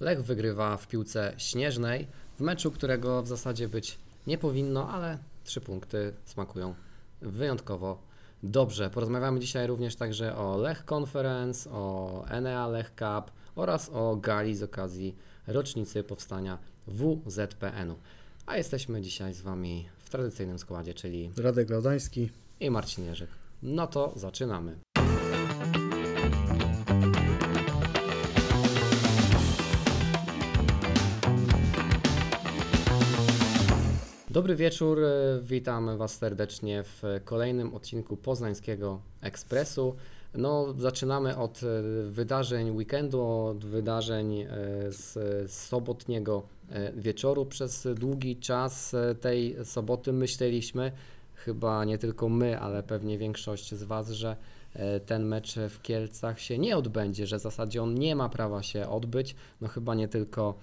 Lech wygrywa w piłce śnieżnej w meczu, którego w zasadzie być nie powinno, ale trzy punkty smakują wyjątkowo dobrze. Porozmawiamy dzisiaj również także o Lech Conference, o Enea Lech Cup oraz o gali z okazji rocznicy powstania WZPN-u. A jesteśmy dzisiaj z Wami w tradycyjnym składzie, czyli Radek Laudański. i Marcin Jerzyk. No to zaczynamy. Dobry wieczór, e, witam Was serdecznie w kolejnym odcinku Poznańskiego Ekspresu. No, zaczynamy od e, wydarzeń weekendu, od wydarzeń e, z sobotniego wieczoru. Przez długi czas tej soboty myśleliśmy, chyba nie tylko my, ale pewnie większość z Was, że ten mecz w Kielcach się nie odbędzie, że w zasadzie on nie ma prawa się odbyć. No chyba nie tylko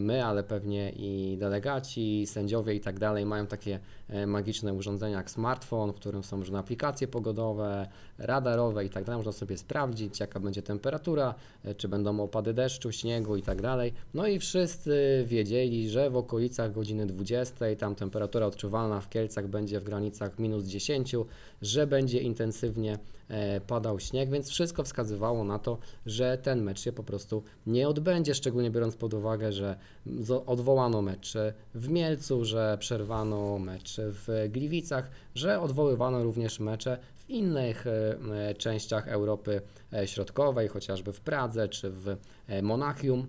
my, ale pewnie i delegaci, sędziowie i tak dalej mają takie e, magiczne urządzenia jak smartfon, w którym są różne aplikacje pogodowe, radarowe i tak dalej. Można sobie sprawdzić, jaka będzie temperatura, e, czy będą opady deszczu, śniegu i tak dalej. No i wszyscy wiedzieli, że w okolicach godziny 20 tam temperatura odczuwalna w Kielcach będzie w granicach minus 10, że będzie intensywnie e, padał śnieg, więc wszystko wskazywało na to, że ten mecz się po prostu nie odbędzie, szczególnie biorąc pod uwagę, że zo- odwołano mecz w Mielcu, że przerwano mecz w Gliwicach, że odwoływano również mecze w innych e, e, częściach Europy e, Środkowej, chociażby w Pradze czy w Monachium.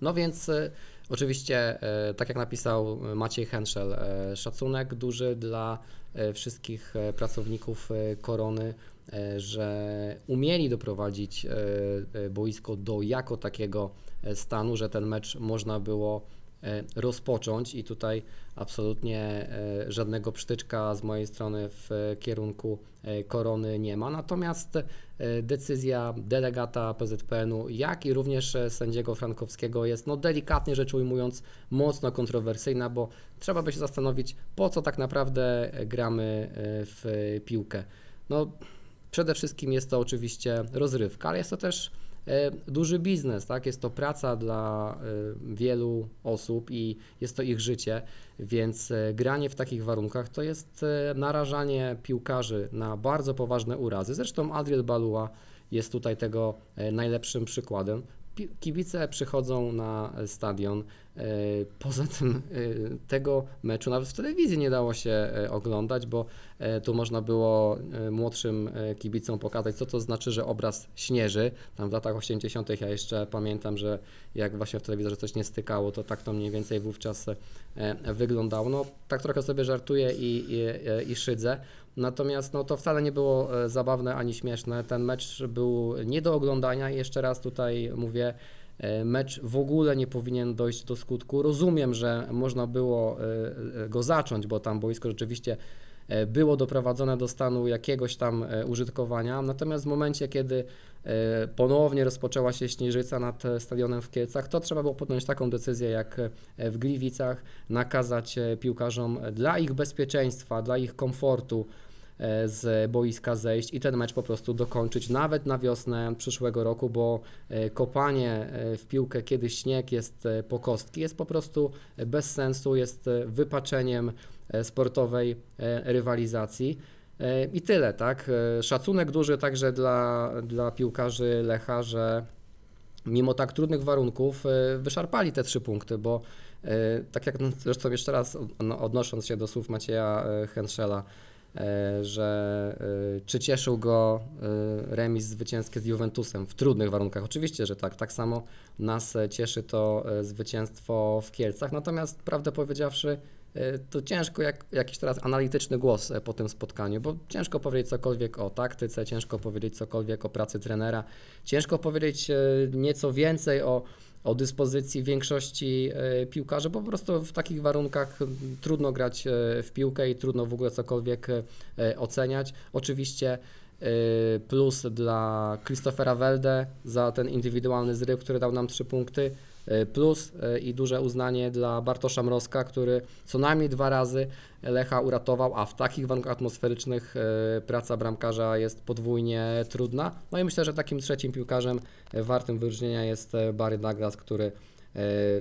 No więc oczywiście, tak jak napisał Maciej Henszel, e, szacunek duży dla wszystkich pracowników Korony, że umieli doprowadzić boisko do jako takiego stanu, że ten mecz można było e, rozpocząć i tutaj absolutnie e, żadnego przytyczka z mojej strony w e, kierunku e, korony nie ma. Natomiast e, decyzja delegata PZPN-u, jak i również e, sędziego Frankowskiego jest, no delikatnie rzecz ujmując, mocno kontrowersyjna, bo trzeba by się zastanowić, po co tak naprawdę e, gramy e, w piłkę. No, przede wszystkim jest to oczywiście rozrywka, ale jest to też e, duży biznes, tak? Jest to praca dla e, wielu osób i jest to ich życie, więc e, granie w takich warunkach to jest e, narażanie piłkarzy na bardzo poważne urazy. Zresztą Adriel Balua jest tutaj tego e, najlepszym przykładem. Kibice przychodzą na e, stadion. e, Poza tym e, tego meczu nawet w telewizji nie dało się oglądać, bo tu można było młodszym kibicom pokazać, co to znaczy, że obraz śnieży. Tam w latach 80. ja jeszcze pamiętam, że jak właśnie w telewizorze coś nie stykało, to tak to mniej więcej wówczas wyglądało. No tak trochę sobie żartuję i, i, i szydzę. Natomiast no, to wcale nie było e, zabawne ani śmieszne. Ten mecz był nie do oglądania. Jeszcze raz tutaj mówię, e, mecz w ogóle nie powinien dojść do skutku. Rozumiem, że można było e, go zacząć, bo tam boisko rzeczywiście było doprowadzone do stanu jakiegoś tam użytkowania. Natomiast w momencie, kiedy ponownie rozpoczęła się śnieżyca nad stadionem w Kielcach, to trzeba było podjąć taką decyzję jak w Gliwicach, nakazać piłkarzom dla ich bezpieczeństwa, dla ich komfortu z boiska zejść i ten mecz po prostu dokończyć nawet na wiosnę przyszłego roku, bo e, kopanie e, w piłkę, kiedy śnieg jest e, po kostki, jest po prostu bez sensu, jest e, wypaczeniem e, sportowej e, rywalizacji. E, I tyle, tak? E, Szacunek duży także dla, dla piłkarzy Lecha, że mimo tak trudnych warunków e, wyszarpali te trzy punkty, bo e, tak jak zresztą jeszcze raz od- no, odnosząc się do słów Macieja e, Henschela, e, że e, czy cieszył go e, remis zwycięski z Juventusem w trudnych warunkach. Oczywiście, że tak. Tak samo nas e, cieszy to e, zwycięstwo w Kielcach. Natomiast prawdę powiedziawszy, e, to ciężko jak, jakiś teraz analityczny głos e, po tym spotkaniu, bo ciężko powiedzieć cokolwiek o taktyce, ciężko powiedzieć cokolwiek o pracy trenera, ciężko powiedzieć e, nieco więcej o, o dyspozycji większości e, piłkarzy, bo po prostu w takich warunkach trudno grać e, w piłkę i trudno w ogóle cokolwiek e, oceniać. Oczywiście plus dla Christophera Welde za ten indywidualny zryw, który dał nam trzy punkty. E, plus e, i duże uznanie dla Bartosza Mrozka, który co najmniej dwa razy Lecha uratował, a w takich warunkach atmosferycznych e, praca bramkarza jest podwójnie trudna. No i myślę, że takim trzecim piłkarzem wartym wyróżnienia jest Barry Douglas, który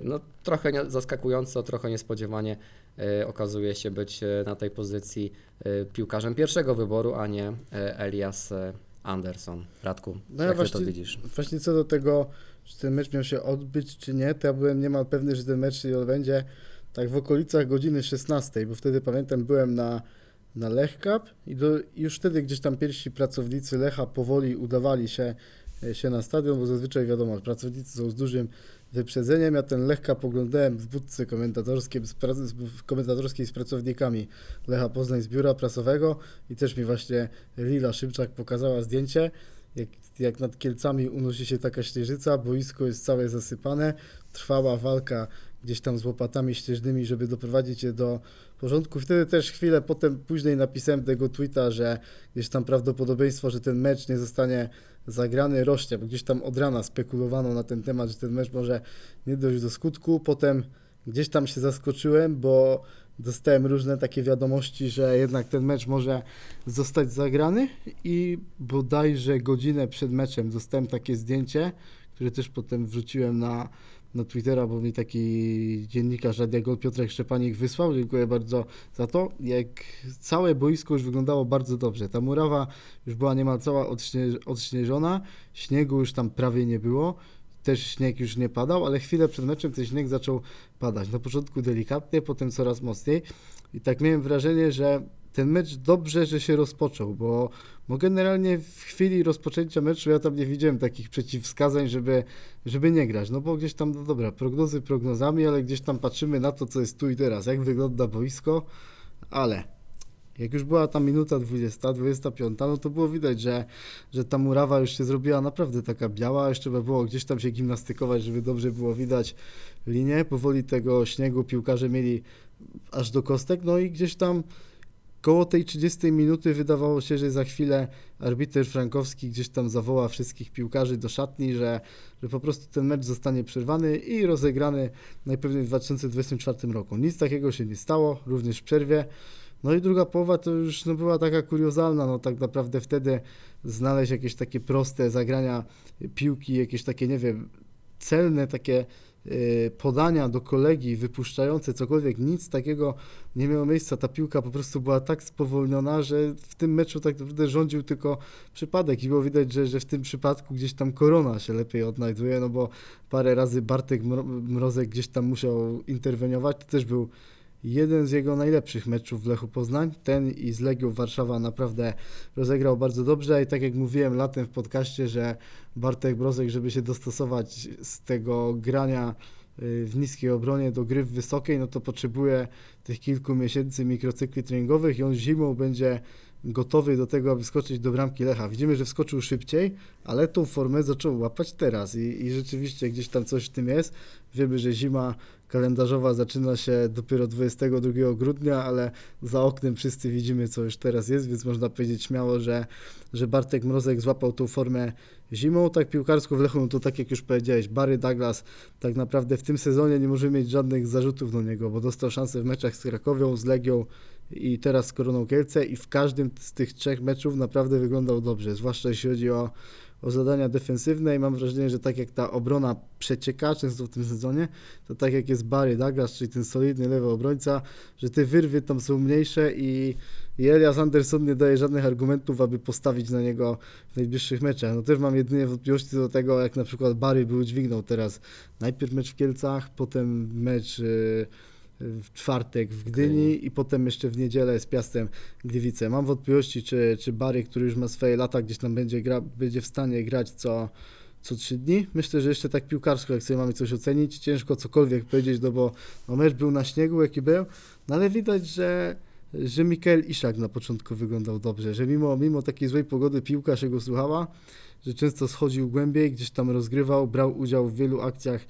no, trochę zaskakująco, trochę niespodziewanie okazuje się być na tej pozycji piłkarzem pierwszego wyboru, a nie Elias Anderson. Radku, No ja jak właśnie- to widzisz? Właśnie co do tego, czy ten mecz miał się odbyć, czy nie, to ja byłem niemal pewny, że ten mecz się odbędzie tak w okolicach godziny 16, bo wtedy pamiętam byłem na, na Lech Cup i do, już wtedy gdzieś tam pierwsi pracownicy Lecha powoli udawali się, e, się na stadion, bo zazwyczaj wiadomo, pracownicy są z dużym wyprzedzeniem. Ja ten Lech Cup oglądałem w budce komentatorskiej z, z, komentatorskiej z pracownikami Lecha Poznań z biura prasowego i też mi właśnie Lila Szymczak pokazała zdjęcie, jak, jak nad Kielcami unosi się taka śnieżyca, boisko jest całe zasypane, trwała walka gdzieś tam z łopatami śnieżnymi, żeby doprowadzić je do porządku. Wtedy też chwilę potem, później napisałem tego tweeta, że gdzieś tam prawdopodobieństwo, że ten mecz nie zostanie zagrany rośnie, bo gdzieś tam od rana spekulowano na ten temat, że ten mecz może nie dojść do skutku. Potem gdzieś tam się zaskoczyłem, bo dostałem różne takie wiadomości, że jednak ten mecz może zostać zagrany i bodajże godzinę przed meczem dostałem takie zdjęcie, które też potem wrzuciłem na, na Twittera, bo mi taki dziennikarz Radia Gol Piotrek Szczepanik wysłał. Dziękuję bardzo za to. Jak całe boisko już wyglądało bardzo dobrze. Ta murawa już była niemal cała odśnie, odśnieżona, śniegu już tam prawie nie było. Też śnieg już nie padał, ale chwilę przed meczem ten śnieg zaczął padać. Na początku delikatnie, potem coraz mocniej. I tak miałem wrażenie, że ten mecz dobrze, że się rozpoczął, bo, bo generalnie w chwili rozpoczęcia meczu ja tam nie widziałem takich przeciwwskazań, żeby, żeby nie grać. No bo gdzieś tam, no dobra, prognozy prognozami, ale gdzieś tam patrzymy na to, co jest tu i teraz, jak wygląda boisko, ale jak już była ta minuta 20, 25, no to było widać, że, że ta murawa już się zrobiła naprawdę taka biała, jeszcze trzeba było gdzieś tam się gimnastykować, żeby dobrze było widać linię. Powoli tego śniegu piłkarze mieli aż do kostek, no i gdzieś tam koło tej 30 minuty wydawało się, że za chwilę arbiter Frankowski gdzieś tam zawoła wszystkich piłkarzy do szatni, że, że po prostu ten mecz zostanie przerwany i rozegrany najpewniej w 2024 roku. Nic takiego się nie stało, również w przerwie. No i druga połowa to już no, była taka kuriozalna, no tak naprawdę wtedy znaleźć jakieś takie proste zagrania piłki, jakieś takie, nie wiem, celne takie y, podania do kolegi wypuszczające cokolwiek, nic takiego nie miało miejsca. Ta piłka po prostu była tak spowolniona, że w tym meczu tak naprawdę rządził tylko przypadek i było widać, że, że w tym przypadku gdzieś tam korona się lepiej odnajduje, no bo parę razy Bartek Mro- Mrozek gdzieś tam musiał interweniować. To też był jeden z jego najlepszych meczów w Lechu Poznań. Ten i z Legią Warszawa naprawdę rozegrał bardzo dobrze i tak jak mówiłem latem w podcaście, że Bartek Mrozek, żeby się dostosować z tego grania y, w niskiej obronie do gry w wysokiej, no to potrzebuje tych kilku miesięcy mikrocykli treningowych i on zimą będzie gotowy do tego, aby skoczyć do bramki Lecha. Widzimy, że wskoczył szybciej, ale tą formę zaczął łapać teraz i, i rzeczywiście gdzieś tam coś w tym jest. Wiemy, że zima kalendarzowa zaczyna się dopiero 22 grudnia, ale za oknem wszyscy widzimy, co już teraz jest, więc można powiedzieć śmiało, że, że Bartek Mrozek złapał tą formę zimą. Tak piłkarsko w Lechu, to tak jak już powiedziałeś, Barry Douglas tak naprawdę w tym sezonie nie możemy mieć żadnych zarzutów do niego, bo dostał szansę w meczach z Krakowią, z Legią i teraz z Koroną Kielce i w każdym z tych trzech meczów naprawdę wyglądał dobrze, zwłaszcza jeśli chodzi o, o zadania defensywne i mam wrażenie, że tak jak ta obrona przecieka często w tym sezonie, to tak jak jest Barry Douglas, czyli ten solidny lewy obrońca, że te wyrwy tam są mniejsze i, Elias Anderson nie daje żadnych argumentów, aby postawić na niego w najbliższych meczach. No też mam jedynie wątpliwości do tego, jak na przykład Barry był dźwignął teraz najpierw mecz w Kielcach, potem mecz yy, w czwartek w Gdyni i potem jeszcze w niedzielę z Piastem Gliwice. Mam wątpliwości, czy, czy Barry, który już ma swoje lata, gdzieś tam będzie, gra, będzie w stanie grać co, co trzy dni. Myślę, że jeszcze tak piłkarsko, jak sobie mamy coś ocenić, ciężko cokolwiek powiedzieć, no bo no mecz był na śniegu, jaki był, no ale widać, że że Mikael Iszak na początku wyglądał dobrze, że mimo, mimo takiej złej pogody piłka się go słuchała, że często schodził głębiej, gdzieś tam rozgrywał, brał udział w wielu akcjach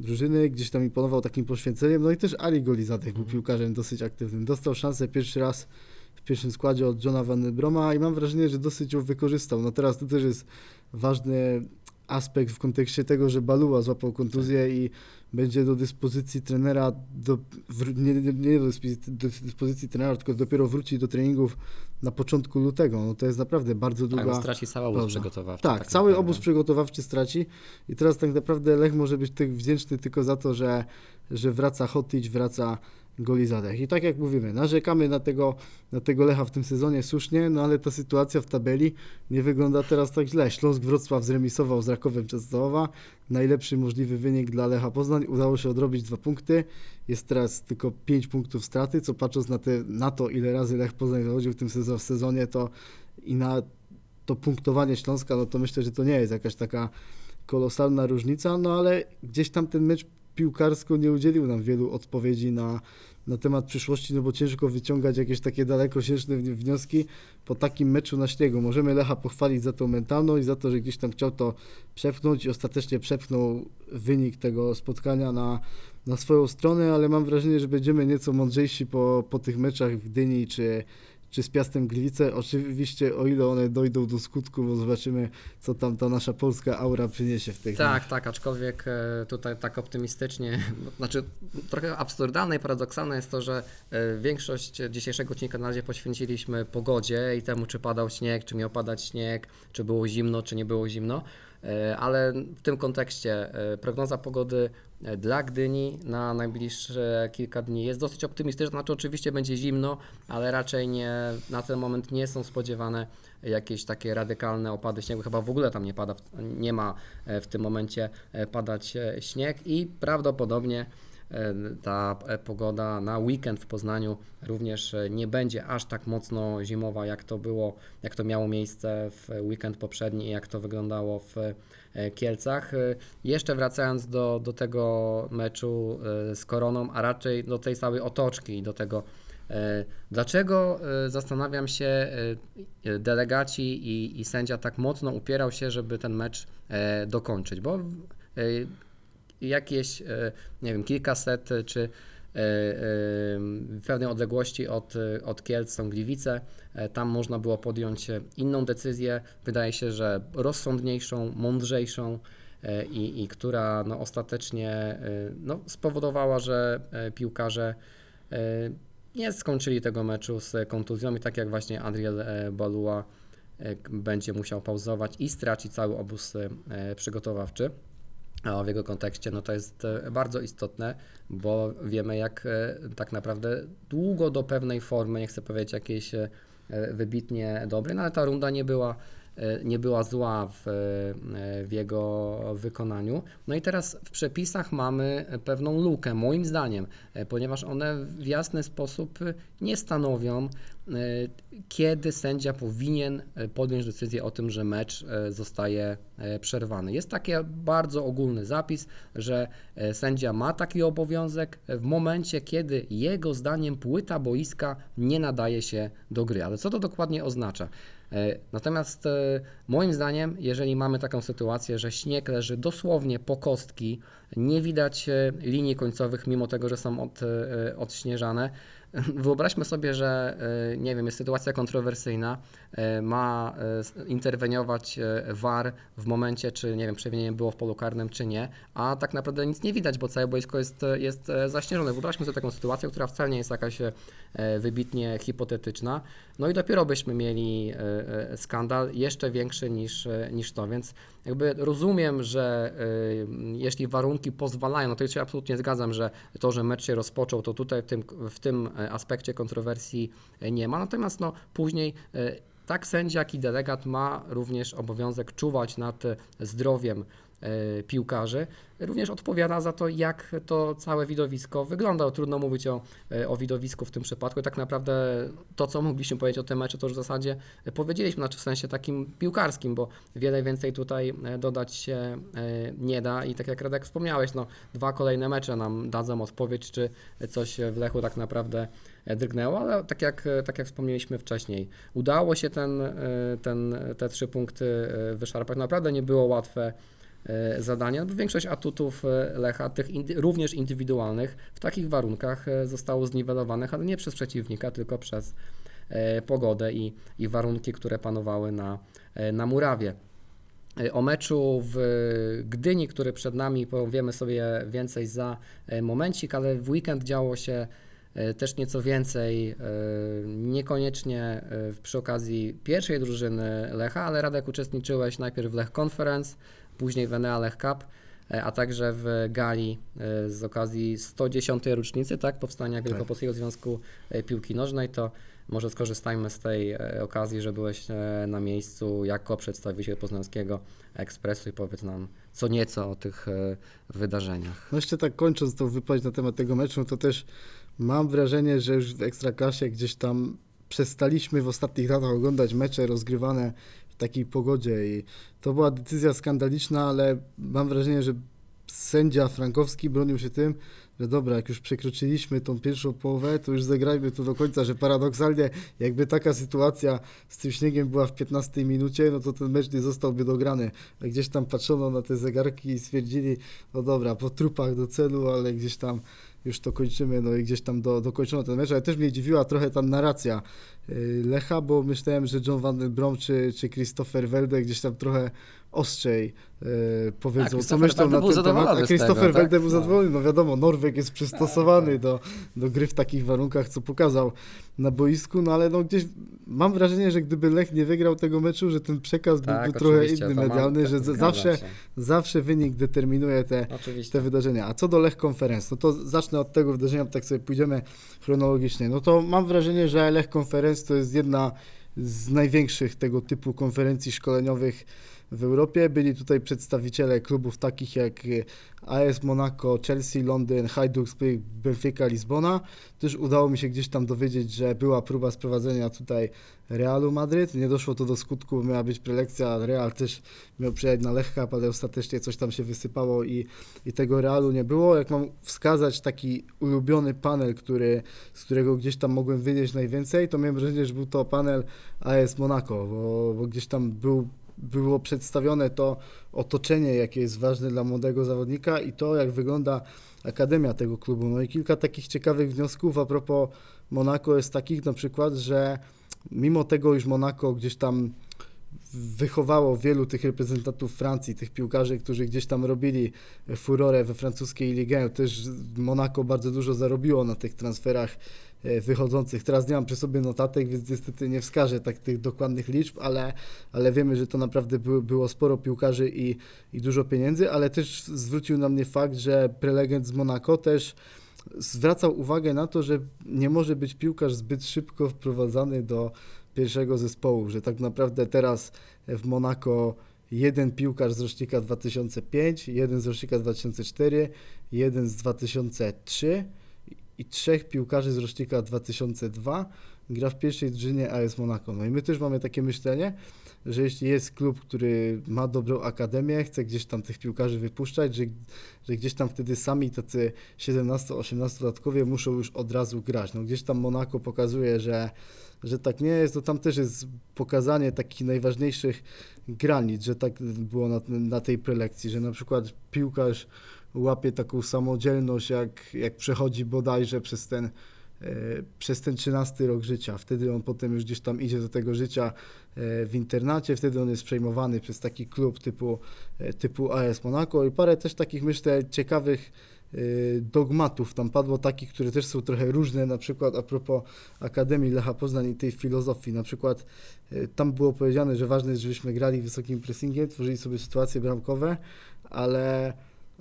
drużyny, gdzieś tam imponował takim poświęceniem. No i też Ali Golizadek był piłkarzem dosyć aktywnym. Dostał szansę pierwszy raz w pierwszym składzie od Johna Van Broma i mam wrażenie, że dosyć ją wykorzystał. No teraz to też jest ważny aspekt w kontekście tego, że Baluła złapał kontuzję i będzie do dyspozycji trenera, do, nie, nie, do dyspozycji trenera, tylko dopiero wróci do treningów na początku lutego. No to jest naprawdę bardzo Tak, długa... on straci cały obóz przygotowawczy. Tak, tak cały naprawdę. obóz przygotowawczy straci i teraz tak naprawdę Lech może być tych wdzięczny tylko za to, że, że wraca Hotić, wraca Golizadech. I tak jak mówimy, narzekamy na tego, na tego Lecha w tym sezonie słusznie, no ale ta sytuacja w tabeli nie wygląda teraz tak źle. Śląsk Wrocław zremisował z Rakowem Częstochowa. Najlepszy możliwy wynik dla Lecha Poznań. Udało się odrobić dwa punkty. Jest teraz tylko pięć punktów straty, co patrząc na, te, na to, ile razy Lech Poznań zachodził w tym sezonie to i na to punktowanie Śląska, no to myślę, że to nie jest jakaś taka kolosalna różnica, no ale gdzieś tam ten mecz piłkarsko nie udzielił nam wielu odpowiedzi na, na temat przyszłości, no bo ciężko wyciągać jakieś takie dalekosiężne wni- wnioski po takim meczu na śniegu. Możemy Lecha pochwalić za tą mentalność, za to, że gdzieś tam chciał to przepchnąć i ostatecznie przepchnął wynik tego spotkania na, na swoją stronę, ale mam wrażenie, że będziemy nieco mądrzejsi po, po tych meczach w Gdyni czy, czy z Piastem Gliwice. Oczywiście o ile one dojdą do skutku, bo zobaczymy, co tam ta nasza polska aura przyniesie w tych Tak, tak, aczkolwiek e, tutaj tak optymistycznie, znaczy trochę absurdalne i paradoksalne jest to, że e, większość dzisiejszego odcinka na razie poświęciliśmy pogodzie i temu, czy padał śnieg, czy miał padać śnieg, czy było zimno, czy nie było zimno, ale w tym kontekście e, prognoza pogody e, dla Gdyni na najbliższe kilka dni jest dosyć optymistyczna, znaczy oczywiście będzie zimno, ale raczej nie, na ten moment nie są spodziewane jakieś takie radykalne opady śniegu, chyba w ogóle tam nie pada, nie ma e, w tym momencie e, padać e, śnieg i prawdopodobnie e, ta e, pogoda na weekend w Poznaniu również e, nie będzie aż tak mocno zimowa, jak to było, jak to miało miejsce w weekend poprzedni i jak to wyglądało w e, Kielcach. Jeszcze wracając do, do tego meczu z Koroną, a raczej do tej całej otoczki i do tego Dlaczego zastanawiam się, delegaci i, i sędzia tak mocno upierał się, żeby ten mecz dokończyć? Bo jakieś, e, nie wiem, kilkaset e, czy e, w pewnej odległości od, od Kielc są Gliwice. Tam można było podjąć inną decyzję, wydaje się, że rozsądniejszą, mądrzejszą i, i która no, ostatecznie no, spowodowała, że piłkarze nie skończyli tego meczu z kontuzją i tak jak właśnie Adriel Balua będzie musiał pauzować i stracić cały obóz przygotowawczy. W jego kontekście no to jest e, bardzo istotne, bo wiemy jak e, tak naprawdę długo do pewnej formy, nie chcę powiedzieć jakiejś e, wybitnie dobrej, no ale ta runda nie była, nie była zła w, e, w jego wykonaniu. No i teraz w przepisach mamy pewną lukę, moim zdaniem, e, ponieważ one w jasny sposób e, nie stanowią, e, kiedy sędzia powinien e, podjąć decyzję o tym, że mecz e, zostaje e, przerwany. Jest taki bardzo ogólny zapis, że e, sędzia ma taki obowiązek w momencie, kiedy jego zdaniem płyta boiska nie nadaje się do gry. Ale co to dokładnie oznacza? E, Natomiast e, moim zdaniem, jeżeli mamy taką sytuację, że śnieg leży dosłownie po kostki, nie widać e, linii końcowych, mimo tego, że są od, odśnieżane, Wyobraźmy sobie, że e, nie wiem, jest sytuacja kontrowersyjna, e, ma e, interweniować VAR w momencie, czy nie wiem, przewinienie było w polu karnym, czy nie, a tak naprawdę nic nie widać, bo całe boisko jest, jest zaśnieżone. Wyobraźmy sobie taką sytuację, która wcale nie jest jakaś wybitnie hipotetyczna, no i dopiero byśmy mieli skandal jeszcze większy niż, niż to, więc jakby rozumiem, że jeśli warunki pozwalają, no to ja się absolutnie zgadzam, że to, że mecz się rozpoczął, to tutaj w tym, w tym aspekcie kontrowersji nie ma. Natomiast no, później e, tak sędzia, jak i delegat ma również obowiązek czuwać nad e, zdrowiem e, piłkarzy. Również odpowiada za to, jak to całe widowisko wygląda. Trudno mówić o, e, o widowisku w tym przypadku. Tak naprawdę to, co mogliśmy powiedzieć o tym meczu, to już w zasadzie powiedzieliśmy, znaczy w sensie takim piłkarskim, bo wiele więcej tutaj dodać się nie da. I tak jak Radek wspomniałeś, no, dwa kolejne mecze nam dadzą odpowiedź, czy coś w Lechu tak naprawdę drgnęło, ale tak jak, tak jak wspomnieliśmy wcześniej, udało się ten, e, ten, te trzy punkty e, wyszarpać. Naprawdę nie było łatwe e, zadanie, bo większość atutów e, Lecha, tych indy, również indywidualnych, w takich warunkach e, zostało zniwelowanych, ale nie przez przeciwnika, tylko przez e, pogodę i, i warunki, które panowały na, e, na murawie. E, O meczu w Gdyni, który przed nami, powiemy sobie więcej za e, momencik, ale w weekend działo się e, też nieco więcej, e, niekoniecznie e, przy okazji pierwszej drużyny Lecha, ale Radek uczestniczyłeś najpierw w Lech Conference, później w Enea Lech Cup, e, a także w gali e, z okazji 110. rocznicy tak, powstania Wielkopolskiego Związku e, Piłki Nożnej, to może skorzystajmy z tej e, okazji, że byłeś e, na miejscu jako przedstawiciel Poznańskiego Ekspresu i powiedz nam co nieco o tych e, wydarzeniach. No jeszcze tak kończąc tą wypowiedź na temat tego meczu, to też mam wrażenie, że już w Ekstraklasie gdzieś tam przestaliśmy w ostatnich latach oglądać mecze rozgrywane w takiej pogodzie i to była decyzja skandaliczna, ale mam wrażenie, że sędzia Frankowski bronił się tym, że dobra, jak już przekroczyliśmy tą pierwszą połowę, to już zagrajmy to do końca, że paradoksalnie jakby taka sytuacja z tym śniegiem była w 15 minucie, no to ten mecz nie zostałby dograny. A gdzieś tam patrzono na te zegarki i stwierdzili, no dobra, po trupach do celu, ale gdzieś tam już to kończymy, no i gdzieś tam do, dokończono ten mecz, ale też mnie dziwiła trochę ta narracja yy, Lecha, bo myślałem, że John Van den Brom czy, czy Christopher Welde gdzieś tam trochę ostrzej yy, powiedzą, co Christopher myślą na ten temat, a z tego, Christopher tak? Welde był No. zadowolony, no wiadomo, Norweg jest przystosowany do, do gry w takich warunkach, co pokazał na boisku, no ale no gdzieś mam wrażenie, że gdyby Lech nie wygrał tego meczu, że ten przekaz Tak, byłby trochę inny to mam- medialny, tak, że zawsze, się. zawsze wynik determinuje te, Oczywiście. te wydarzenia. A co do Lech Conference, no to zacznę od tego wydarzenia, tak sobie pójdziemy chronologicznie. No to mam wrażenie, że Lech Conference to jest jedna z największych tego typu konferencji szkoleniowych w Europie. Byli tutaj przedstawiciele klubów takich jak AS Monaco, Chelsea, Londyn, Hajduk Benfica, Lizbona. Też udało mi się gdzieś tam dowiedzieć, że była próba sprowadzenia tutaj Realu Madryt. Nie doszło to do skutku, miała być prelekcja. Real też miał przyjechać na Lech Cup, ale ostatecznie coś tam się wysypało i, i tego Realu nie było. Jak mam wskazać taki ulubiony panel, który, z którego gdzieś tam mogłem wynieść najwięcej, to miałem wrażenie, że był to panel AS Monaco, bo, bo gdzieś tam był, było przedstawione to otoczenie, jakie jest ważne dla młodego zawodnika i to, jak wygląda akademia tego klubu. No i kilka takich ciekawych wniosków a propos Monaco jest takich na przykład, że mimo tego, iż Monaco gdzieś tam wychowało wielu tych reprezentantów Francji, tych piłkarzy, którzy gdzieś tam robili furorę we francuskiej ligę. Też Monaco bardzo dużo zarobiło na tych transferach wychodzących. Teraz nie mam przy sobie notatek, więc niestety nie wskażę tak tych dokładnych liczb, ale, ale wiemy, że to naprawdę było, było sporo piłkarzy i, i dużo pieniędzy, ale też zwrócił na mnie fakt, że prelegent z Monaco też zwracał uwagę na to, że nie może być piłkarz zbyt szybko wprowadzany do pierwszego zespołu, że tak naprawdę teraz w Monako jeden piłkarz z rocznika 2005, jeden z rocznika 2004, jeden z 2003 i trzech piłkarzy z rocznika 2002 gra w pierwszej drużynie AS Monaco. No i my też mamy takie myślenie, że jeśli jest klub, który ma dobrą akademię, chce gdzieś tam tych piłkarzy wypuszczać, że, że gdzieś tam wtedy sami tacy 17-18-latkowie muszą już od razu grać. No gdzieś tam Monaco pokazuje, że, że tak nie jest, to tam też jest pokazanie takich najważniejszych granic, że tak było na, na tej prelekcji, że na przykład piłkarz łapie taką samodzielność, jak, jak przechodzi bodajże przez ten, e, przez ten 13 rok życia. Wtedy on potem już gdzieś tam idzie do tego życia e, w internacie, wtedy on jest przejmowany przez taki klub typu, e, typu AS Monaco i parę też takich myślę ciekawych dogmatów tam padło takich, które też są trochę różne, na przykład a propos Akademii Lecha Poznań i tej filozofii, na przykład tam było powiedziane, że ważne jest, żebyśmy grali wysokim pressingiem, tworzyli sobie sytuacje bramkowe, ale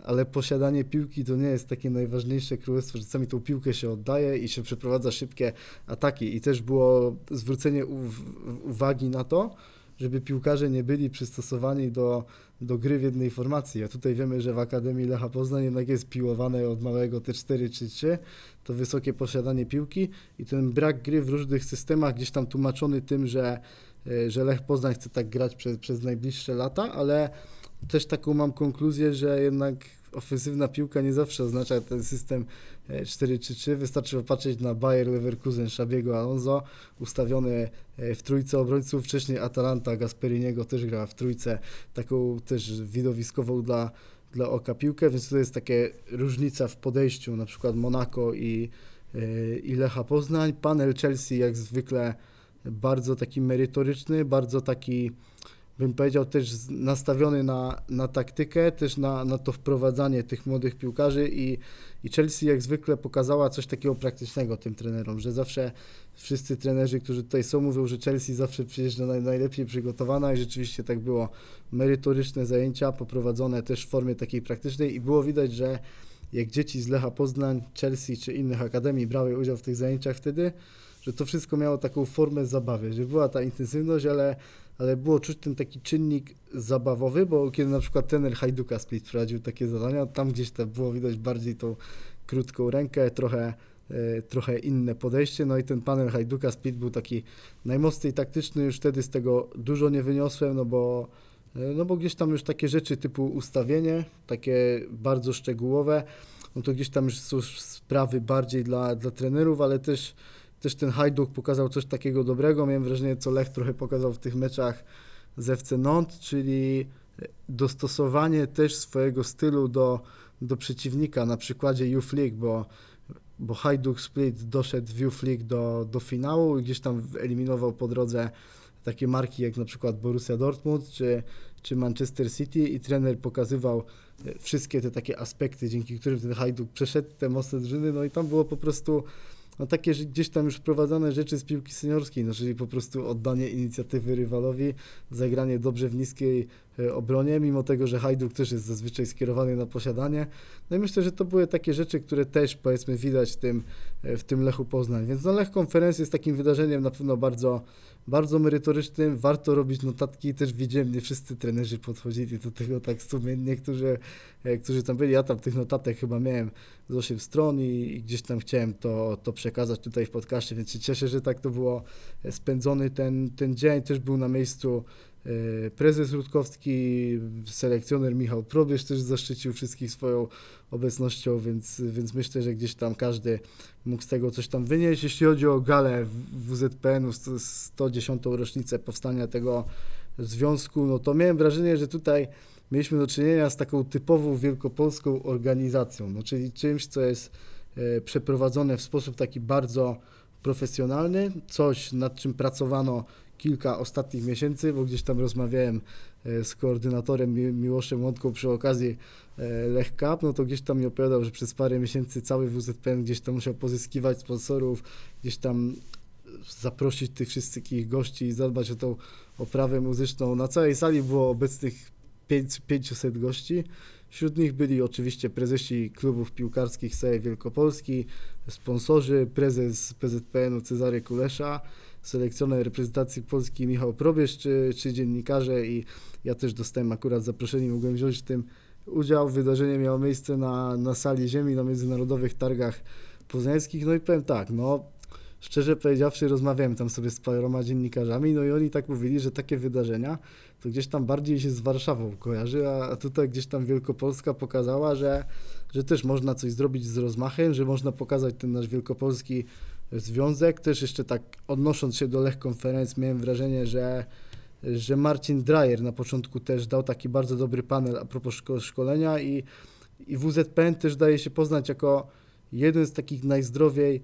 ale posiadanie piłki to nie jest takie najważniejsze królestwo, że czasami tą piłkę się oddaje i się przeprowadza szybkie ataki. I też było zwrócenie uw- uwagi na to, żeby piłkarze nie byli przystosowani do, do gry w jednej formacji. A tutaj wiemy, że w Akademii Lecha Poznań jednak jest piłowane od małego te 4 czy 3, to wysokie posiadanie piłki i ten brak gry w różnych systemach gdzieś tam tłumaczony tym, że, e, że Lech Poznań chce tak grać przez, przez najbliższe lata, ale też taką mam konkluzję, że jednak ofensywna piłka nie zawsze oznacza ten system e, 4-3-3. Wystarczy popatrzeć na Bayer Leverkusen Szabiego Alonso, ustawiony e, w trójce obrońców. Wcześniej Atalanta Gasperiniego też grała w trójce, taką też widowiskową dla, dla oka piłkę, więc to jest takie różnica w podejściu, na przykład Monaco i, e, i Lecha Poznań. Panel Chelsea jak zwykle bardzo taki merytoryczny, bardzo taki bym powiedział, też nastawiony na, na taktykę, też na, na to wprowadzanie tych młodych piłkarzy i, i Chelsea jak zwykle pokazała coś takiego praktycznego tym trenerom, że zawsze wszyscy trenerzy, którzy tutaj są, mówią, że Chelsea zawsze przyjeżdża naj, najlepiej przygotowana i rzeczywiście tak było. Merytoryczne zajęcia, poprowadzone też w formie takiej praktycznej i było widać, że jak dzieci z Lecha Poznań, Chelsea czy innych akademii brały udział w tych zajęciach wtedy, że to wszystko miało taką formę zabawy, że była ta intensywność, ale, ale było czuć ten taki czynnik zabawowy, bo kiedy na przykład trener Hajduka Split prowadził takie zadania, tam gdzieś tam było widać bardziej tą krótką rękę, trochę, e, trochę inne podejście, no i ten panel Hajduka Split był taki najmocniej taktyczny, już wtedy z tego dużo nie wyniosłem, no bo e, no bo gdzieś tam już takie rzeczy typu ustawienie, takie bardzo szczegółowe, no to gdzieś tam już są sprawy bardziej dla, dla trenerów, ale też, też ten Hajduk pokazał coś takiego dobrego. Miałem wrażenie, co Lech trochę pokazał w tych meczach z FC Nantes, czyli dostosowanie też swojego stylu do, do przeciwnika na przykładzie Youth League, bo, bo Hajduk Split doszedł w Youth League do, do finału i gdzieś tam eliminował po drodze takie marki jak na przykład Borussia Dortmund czy, czy Manchester City i trener pokazywał wszystkie te takie aspekty, dzięki którym ten Hajduk przeszedł te mocne drużyny, no i tam było po prostu no takie gdzieś tam już wprowadzane rzeczy z piłki seniorskiej, no czyli po prostu oddanie inicjatywy rywalowi, zagranie dobrze w niskiej e, obronie, mimo tego, że Hajduk też jest zazwyczaj skierowany na posiadanie. No i myślę, że to były takie rzeczy, które też powiedzmy widać w tym, e, w tym Lechu Poznań. Więc no Lech Konferencja jest takim wydarzeniem na pewno bardzo, bardzo merytorycznym, warto robić notatki, też widziałem, nie wszyscy trenerzy podchodzili do tego tak sumiennie, którzy, e, którzy tam byli, ja tam tych notatek chyba miałem z 8 stron i, i gdzieś tam chciałem to, to przekazać tutaj w podcaście, więc się cieszę, że tak to było e, spędzony ten, ten dzień, też był na miejscu prezes Rutkowski, selekcjoner Michał Probierz też zaszczycił wszystkich swoją obecnością, więc, więc myślę, że gdzieś tam każdy mógł z tego coś tam wynieść. Jeśli chodzi o galę WZPN-u, sto- 110. rocznicę powstania tego związku, no to miałem wrażenie, że tutaj mieliśmy do czynienia z taką typową wielkopolską organizacją, no czyli czymś, co jest e, przeprowadzone w sposób taki bardzo profesjonalny, coś nad czym pracowano kilka ostatnich miesięcy, bo gdzieś tam rozmawiałem e, z koordynatorem Mi- Miłoszem Łądką przy okazji e, Lech Cup, no to gdzieś tam mi opowiadał, że przez parę miesięcy cały WZPN gdzieś tam musiał pozyskiwać sponsorów, gdzieś tam zaprosić tych wszystkich gości i zadbać o tą oprawę muzyczną. Na całej sali było obecnych pięć- 500 gości. Wśród nich byli oczywiście prezesi klubów piłkarskich SEE Wielkopolski, sponsorzy, prezes PZPN-u Cezary Kulesza, selekcjoner reprezentacji Polski Michał Probierz, czy, czy dziennikarze i ja też dostałem akurat zaproszenie, mogłem wziąć w tym udział. Wydarzenie miało miejsce na, na sali ziemi na Międzynarodowych Targach Poznańskich. No i powiem tak, no szczerze powiedziawszy, rozmawiałem tam sobie z paroma dziennikarzami, no i oni tak mówili, że takie wydarzenia to gdzieś tam bardziej się z Warszawą kojarzy, a, tutaj gdzieś tam Wielkopolska pokazała, że, że też można coś zrobić z rozmachem, że można pokazać ten nasz wielkopolski związek. Też jeszcze tak odnosząc się do Lech Konferencji, miałem wrażenie, że że Marcin Dreyer na początku też dał taki bardzo dobry panel a propos szko- szkolenia i, i WZPN też daje się poznać jako jeden z takich najzdrowiej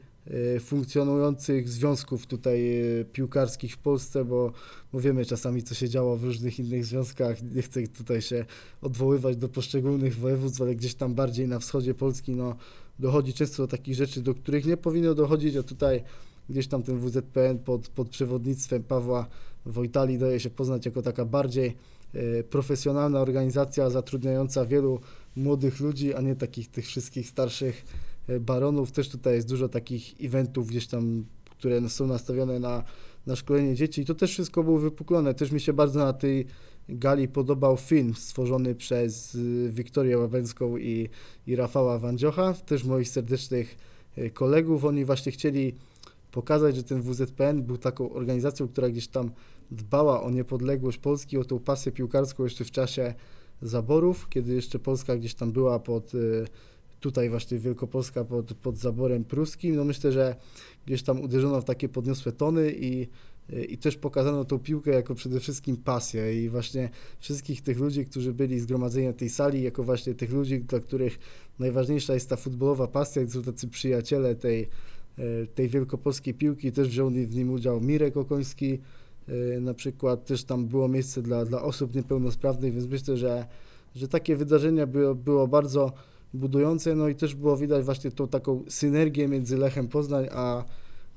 e, funkcjonujących związków tutaj e, piłkarskich w Polsce, bo, wiemy czasami, co się działo w różnych innych związkach. Nie chcę tutaj się odwoływać do poszczególnych województw, ale gdzieś tam bardziej na wschodzie Polski no, dochodzi często do takich rzeczy, do których nie powinno dochodzić, a tutaj gdzieś tam ten WZPN pod, pod przewodnictwem Pawła Wojtali daje się poznać jako taka bardziej e, profesjonalna organizacja zatrudniająca wielu młodych ludzi, a nie takich tych wszystkich starszych e, baronów. Też tutaj jest dużo takich eventów gdzieś tam, które są nastawione na, na szkolenie dzieci i to też wszystko było wypuklone. Też mi się bardzo na tej gali podobał film stworzony przez y, Wiktorię Łabęcką i, i Rafała Wandziocha, też moich serdecznych e, kolegów. Oni właśnie chcieli pokazać, że ten WZPN był taką organizacją, która gdzieś tam dbała o niepodległość Polski, o tą pasję piłkarską jeszcze w czasie zaborów, kiedy jeszcze Polska gdzieś tam była pod, y, tutaj właśnie Wielkopolska pod, pod zaborem pruskim. No myślę, że gdzieś tam uderzono w takie podniosłe tony i, y, i też pokazano tą piłkę jako przede wszystkim pasję i właśnie wszystkich tych ludzi, którzy byli zgromadzeni na tej sali, jako właśnie tych ludzi, dla których najważniejsza jest ta futbolowa pasja, i są tacy przyjaciele tej, e, tej wielkopolskiej piłki. Też wziął w nim udział Mirek Okoński, y, na przykład też tam było miejsce dla, dla osób niepełnosprawnych, więc myślę, że, że takie wydarzenia było, było bardzo budujące, no i też było widać właśnie tą taką synergię między Lechem Poznań a,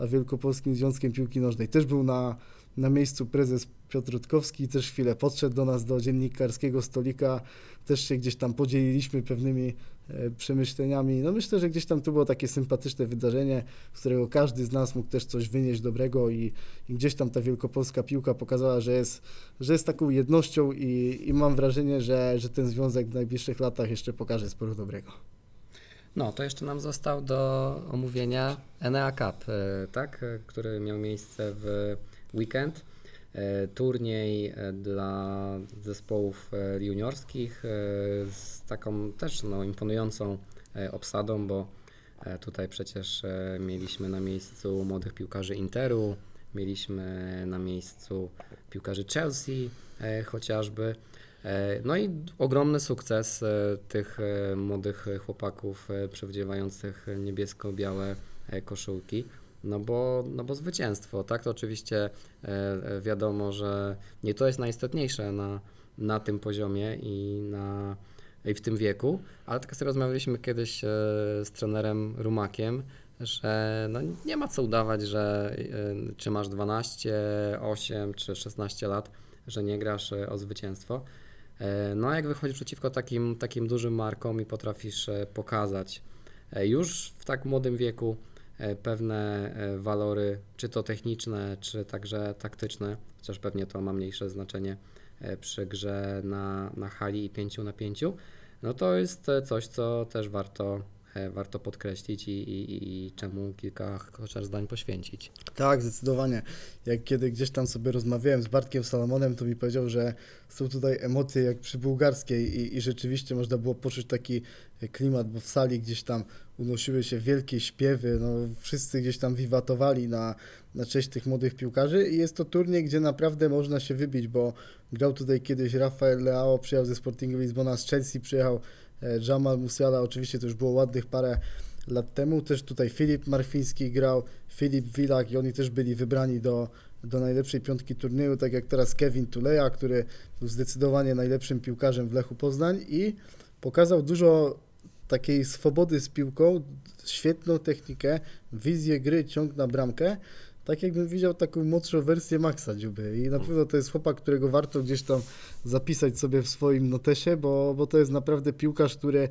a Wielkopolskim Związkiem Piłki Nożnej. Też był na, na miejscu prezes Piotr Rutkowski, też chwilę podszedł do nas do dziennikarskiego stolika, też się gdzieś tam podzieliliśmy pewnymi e, przemyśleniami. No myślę, że gdzieś tam to było takie sympatyczne wydarzenie, z którego każdy z nas mógł też coś wynieść dobrego i, i gdzieś tam ta wielkopolska piłka pokazała, że jest, że jest taką jednością i, i mam wrażenie, że, że ten związek w najbliższych latach jeszcze pokaże sporo dobrego. No, to jeszcze nam został do omówienia Enea Cup, e, tak, e, który miał miejsce w weekend. E, Turniej dla zespołów juniorskich z taką też no, imponującą obsadą, bo tutaj przecież mieliśmy na miejscu młodych piłkarzy Interu, mieliśmy na miejscu piłkarzy Chelsea chociażby. E, No i ogromny sukces e, tych e, młodych chłopaków przywdziewających niebiesko-białe koszulki. No bo, no bo zwycięstwo, tak? To oczywiście wiadomo, że nie to jest najistotniejsze na, na tym poziomie i, na, i w tym wieku, ale tak sobie rozmawialiśmy kiedyś z trenerem Rumakiem, że no nie ma co udawać, że czy masz 12, 8 czy 16 lat, że nie grasz o zwycięstwo. E, No jak wychodzisz przeciwko takim, takim dużym markom i potrafisz e, pokazać e, już w tak młodym wieku pewne walory, czy to techniczne, czy także taktyczne, chociaż pewnie to ma mniejsze znaczenie przy grze na, na hali i 5 na 5, no to jest coś, co też warto, warto podkreślić i, i, i czemu kilka chociaż zdań poświęcić. Tak, zdecydowanie. Jak kiedy gdzieś tam sobie rozmawiałem z Bartkiem Salomonem, to mi powiedział, że są tutaj emocje jak przy bułgarskiej i, i rzeczywiście można było poczuć taki klimat, bo w sali gdzieś tam unosiły się wielkie śpiewy, no wszyscy gdzieś tam wiwatowali na, na cześć tych młodych piłkarzy i jest to turniej, gdzie naprawdę można się wybić, bo grał tutaj kiedyś Rafael Leao, przyjechał ze Sportingu Lizbona, z Chelsea przyjechał e, Jamal Musiala, oczywiście to już było ładnych parę lat temu. Też tutaj Filip Marfiński grał, Filip Wilak i oni też byli wybrani do, do najlepszej piątki turnieju, tak jak teraz Kevin Tuleja, który był zdecydowanie najlepszym piłkarzem w Lechu Poznań i pokazał dużo takiej swobody z piłką, świetną technikę, wizję gry, ciąg na bramkę. Tak jakbym widział taką młodszą wersję Maxa Dziuby i na pewno to jest chłopak, którego warto gdzieś tam zapisać sobie w swoim notesie, bo, bo to jest naprawdę piłkarz, który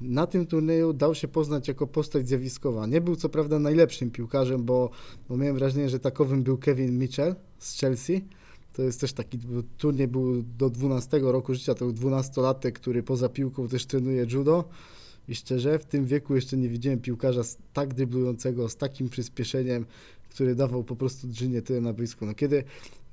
na tym turnieju dał się poznać jako postać zjawiskowa. Nie był co prawda najlepszym piłkarzem, bo, bo miałem wrażenie, że takowym był Kevin Mitchell z Chelsea. To jest też taki turniej był do 12 roku życia, to był 12-latek, który poza piłką też trenuje judo. I szczerze, w tym wieku jeszcze nie widziałem piłkarza tak dryblującego, z takim przyspieszeniem, który dawał po prostu drzynie tyle na boisku. No kiedy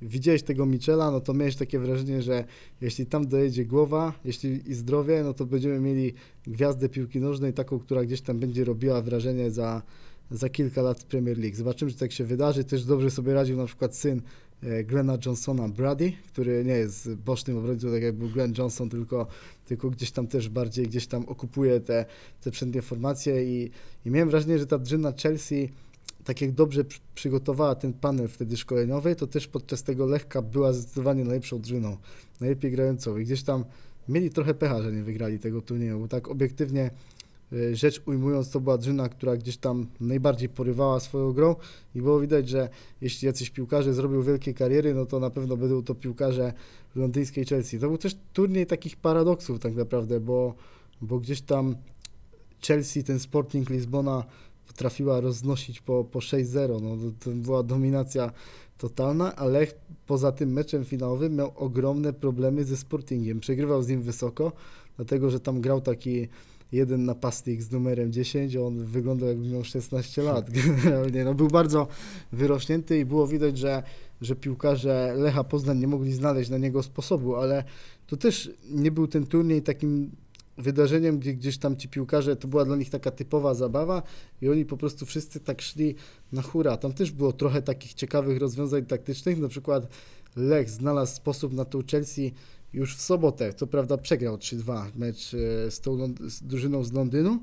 widziałeś tego Michela, no to miałeś takie wrażenie, że jeśli tam dojedzie głowa, jeśli i zdrowie, no to będziemy mieli gwiazdę piłki nożnej, taką, która gdzieś tam będzie robiła wrażenie za, za kilka lat Premier League. Zobaczymy, czy tak się wydarzy. Też dobrze sobie radził na przykład syn e, Glena Johnsona, Brady, który nie jest bocznym obrońcą, tak jak był Glenn Johnson, tylko, tylko gdzieś tam też bardziej gdzieś tam okupuje te, te przednie formacje i, i miałem wrażenie, że ta drzyna Chelsea tak jak dobrze przy- przygotowała ten panel wtedy szkoleniowy, to też podczas tego Lechka była zdecydowanie najlepszą drużyną, najlepiej grającą i gdzieś tam mieli trochę pecha, że nie wygrali tego turnieju, bo tak obiektywnie e, rzecz ujmując, to była drużyna, która gdzieś tam najbardziej porywała swoją grą i było widać, że jeśli jacyś piłkarze zrobią wielkie kariery, no to na pewno będą to piłkarze londyńskiej Chelsea. To był też turniej takich paradoksów tak naprawdę, bo, bo gdzieś tam Chelsea, ten Sporting Lizbona potrafiła roznosić po, po 6-0. No, to, to była dominacja totalna, ale poza tym meczem finałowym miał ogromne problemy ze Sportingiem. Przegrywał z nim wysoko, dlatego że tam grał taki jeden napastnik z numerem 10, on wyglądał jakby miał 16 lat generalnie. No, był bardzo wyrośnięty i było widać, że, że piłkarze Lecha Poznań nie mogli znaleźć na niego sposobu, ale to też nie był ten turniej takim wydarzeniem, gdzie gdzieś tam ci piłkarze, to była dla nich taka typowa zabawa i oni po prostu wszyscy tak szli na hura. Tam też było trochę takich ciekawych rozwiązań taktycznych, na przykład Lech znalazł sposób na tą Chelsea już w sobotę, co prawda przegrał 3-2 mecz e, z tą Lond- z drużyną z Londynu,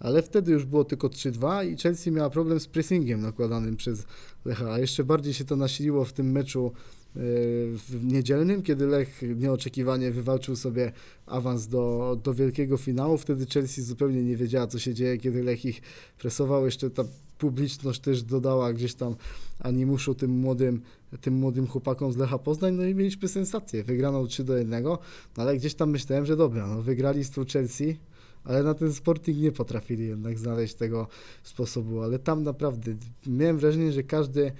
ale wtedy już było tylko 3-2 i Chelsea miała problem z pressingiem nakładanym przez Lecha, a jeszcze bardziej się to nasiliło w tym meczu w niedzielnym, kiedy Lech nieoczekiwanie wywalczył sobie awans do, do wielkiego finału. Wtedy Chelsea zupełnie nie wiedziała, co się dzieje, kiedy Lech ich presował. Jeszcze ta publiczność też dodała gdzieś tam animuszu tym młodym, tym młodym chłopakom z Lecha Poznań, no i mieliśmy sensację. Wygraną 3 do 1, no ale gdzieś tam myślałem, że dobra, no wygrali z Chelsea, ale na ten Sporting nie potrafili jednak znaleźć tego sposobu, ale tam naprawdę miałem wrażenie, że każdy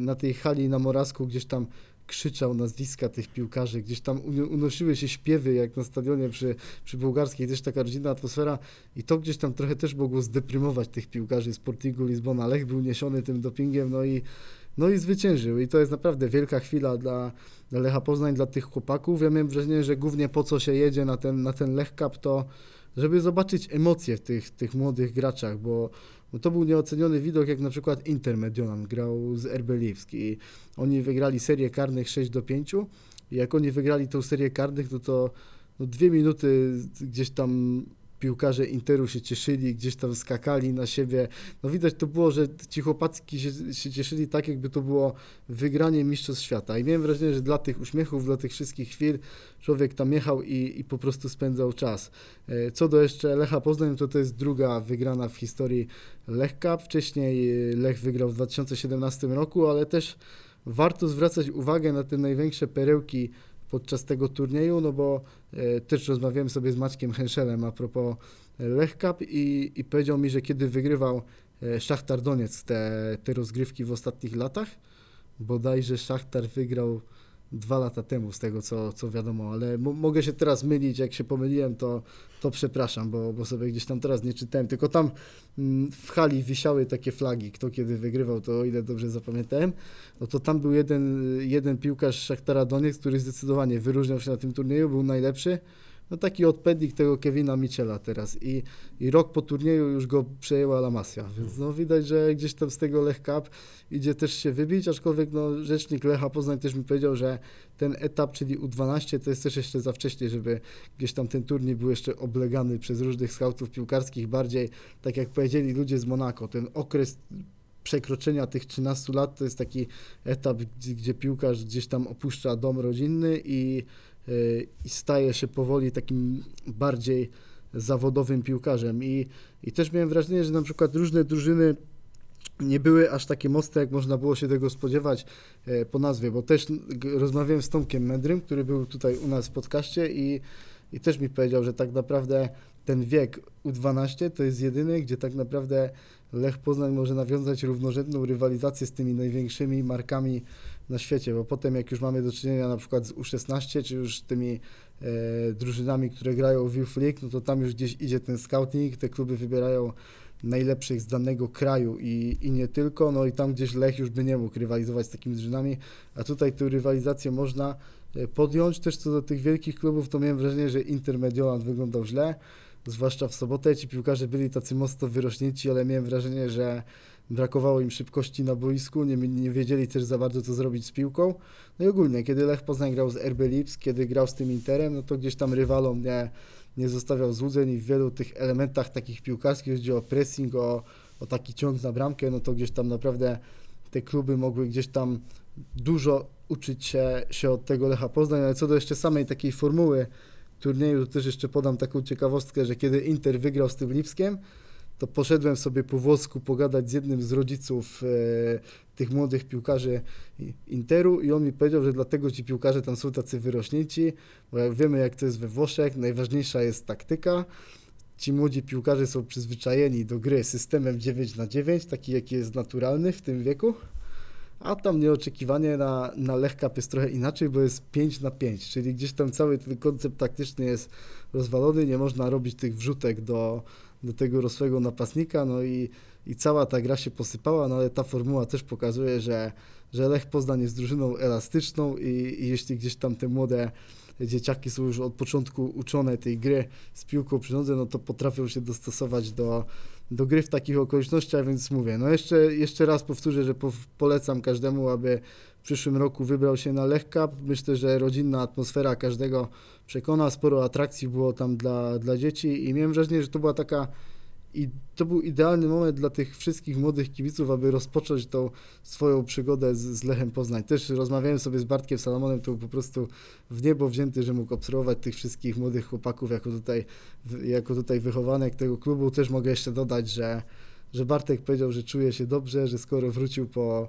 na tej hali na Moravsku gdzieś tam krzyczał nazwiska tych piłkarzy, gdzieś tam unosiły się śpiewy, jak na stadionie przy, przy bułgarskiej, też taka rodzinna atmosfera i to gdzieś tam trochę też mogło zdeprymować tych piłkarzy Sportingu Lizbona. Lech był niesiony tym dopingiem, no i, no i zwyciężył i to jest naprawdę wielka chwila dla, dla Lecha Poznań, dla tych chłopaków. Ja miałem wrażenie, że głównie po co się jedzie na ten, na ten Lech Cup, to żeby zobaczyć emocje w tych, tych młodych graczach, bo, bo to był nieoceniony widok, jak na przykład Inter Mediolan grał z RB Lipsk i oni wygrali serię karnych 6 do 5 i jak oni wygrali tą serię karnych, no to no dwie minuty gdzieś tam piłkarze Interu się cieszyli, gdzieś tam skakali na siebie. No widać to było, że ci chłopacki się, się cieszyli tak, jakby to było wygranie Mistrzostw Świata. I miałem wrażenie, że dla tych uśmiechów, dla tych wszystkich chwil człowiek tam jechał i, i po prostu spędzał czas. E, Co do jeszcze Lecha Poznań, to to jest druga wygrana w historii Lech Cup. Wcześniej e, Lech wygrał w 2017 roku, ale też warto zwracać uwagę na te największe perełki podczas tego turnieju, no bo e, też rozmawiałem sobie z Maćkiem Henszelem a propos e, Lech Cup i, i powiedział mi, że kiedy wygrywał e, Szachtar Doniec te, te rozgrywki w ostatnich latach, bodajże Szachtar wygrał dwa lata temu, z tego co, co wiadomo, ale mo- mogę się teraz mylić, jak się pomyliłem, to, to przepraszam, bo, bo sobie gdzieś tam teraz nie czytałem, tylko tam mm, w hali wisiały takie flagi, kto kiedy wygrywał, to o ile dobrze zapamiętałem, no to tam był jeden, jeden piłkarz Szachtara Doniec, który zdecydowanie wyróżniał się na tym turnieju, był najlepszy, no taki odpowiednik tego Kevina Michela teraz i, i rok po turnieju już go przejęła La Masia, więc no widać, że gdzieś tam z tego Lech Cup idzie też się wybić, aczkolwiek no, rzecznik Lecha Poznań też mi powiedział, że ten etap, czyli U12, to jest też jeszcze za wcześnie, żeby gdzieś tam ten turniej był jeszcze oblegany przez różnych skautów piłkarskich, bardziej. Tak jak powiedzieli ludzie z Monako, ten okres przekroczenia tych 13 lat to jest taki etap, gdzie, gdzie piłkarz gdzieś tam opuszcza dom rodzinny i, i staje się powoli takim bardziej zawodowym piłkarzem. I, I też miałem wrażenie, że na przykład różne drużyny nie były aż takie mocne, jak można było się tego spodziewać e, po nazwie, bo też rozmawiałem z Tomkiem Mędrym, który był tutaj u nas w podcaście i, i też mi powiedział, że tak naprawdę ten wiek U12 to jest jedyny, gdzie tak naprawdę Lech Poznań może nawiązać równorzędną rywalizację z tymi największymi markami na świecie, bo potem jak już mamy do czynienia na przykład z U16, czy już tymi e, drużynami, które grają w Youth League, no to tam już gdzieś idzie ten scouting, te kluby wybierają najlepszych z danego kraju i, i nie tylko, no i tam gdzieś Lech już by nie mógł rywalizować z takimi drużynami, a tutaj tę rywalizację można e, podjąć. Też co do tych wielkich klubów, to miałem wrażenie, że Inter Mediolan wyglądał źle, zwłaszcza w sobotę. Ci piłkarze byli tacy mocno wyrośnięci, ale miałem wrażenie, że brakowało im szybkości na boisku, nie, nie wiedzieli też za bardzo co zrobić z piłką. No i ogólnie, kiedy Lech Poznań grał z RB Lipsk, kiedy grał z tym Interem, no to gdzieś tam rywalom nie, nie zostawiał złudzeń i w wielu tych elementach takich piłkarskich, chodzi o pressing, o, o taki ciąg na bramkę, no to gdzieś tam naprawdę te kluby mogły gdzieś tam dużo uczyć się, się od tego Lecha Poznań, ale co do jeszcze samej takiej formuły turnieju, też jeszcze podam taką ciekawostkę, że kiedy Inter wygrał z tym Lipskiem, to poszedłem sobie po włosku pogadać z jednym z rodziców e, tych młodych piłkarzy Interu i on mi powiedział, że dlatego ci piłkarze tam są tacy wyrośnięci, bo jak wiemy jak to jest we Włoszech, najważniejsza jest taktyka. Ci młodzi piłkarze są przyzwyczajeni do gry systemem 9 na 9, taki jaki jest naturalny w tym wieku. A tam nieoczekiwanie na, na Lech Cup jest trochę inaczej, bo jest 5 na 5, czyli gdzieś tam cały ten koncept taktyczny jest rozwalony, nie można robić tych wrzutek do, do tego rosłego napastnika, no i, i cała ta gra się posypała, no ale ta formuła też pokazuje, że, że Lech Poznań jest drużyną elastyczną i, i jeśli gdzieś tam te młode dzieciaki są już od początku uczone tej gry z piłką przy nodze, no to potrafią się dostosować do, do gry w takich okolicznościach, więc mówię, no jeszcze, jeszcze raz powtórzę, że po, polecam każdemu, aby w przyszłym roku wybrał się na Lech Cup. Myślę, że rodzinna atmosfera każdego przekona, sporo atrakcji było tam dla, dla dzieci i miałem wrażenie, że to była taka I to był idealny moment dla tych wszystkich młodych kibiców, aby rozpocząć tą swoją przygodę z, z Lechem Poznań. Też rozmawiałem sobie z Bartkiem Salamonem, to był po prostu w niebo wzięty, że mógł obserwować tych wszystkich młodych chłopaków jako tutaj, jako tutaj wychowanek tego klubu. Też mogę jeszcze dodać, że, że Bartek powiedział, że czuje się dobrze, że skoro wrócił po,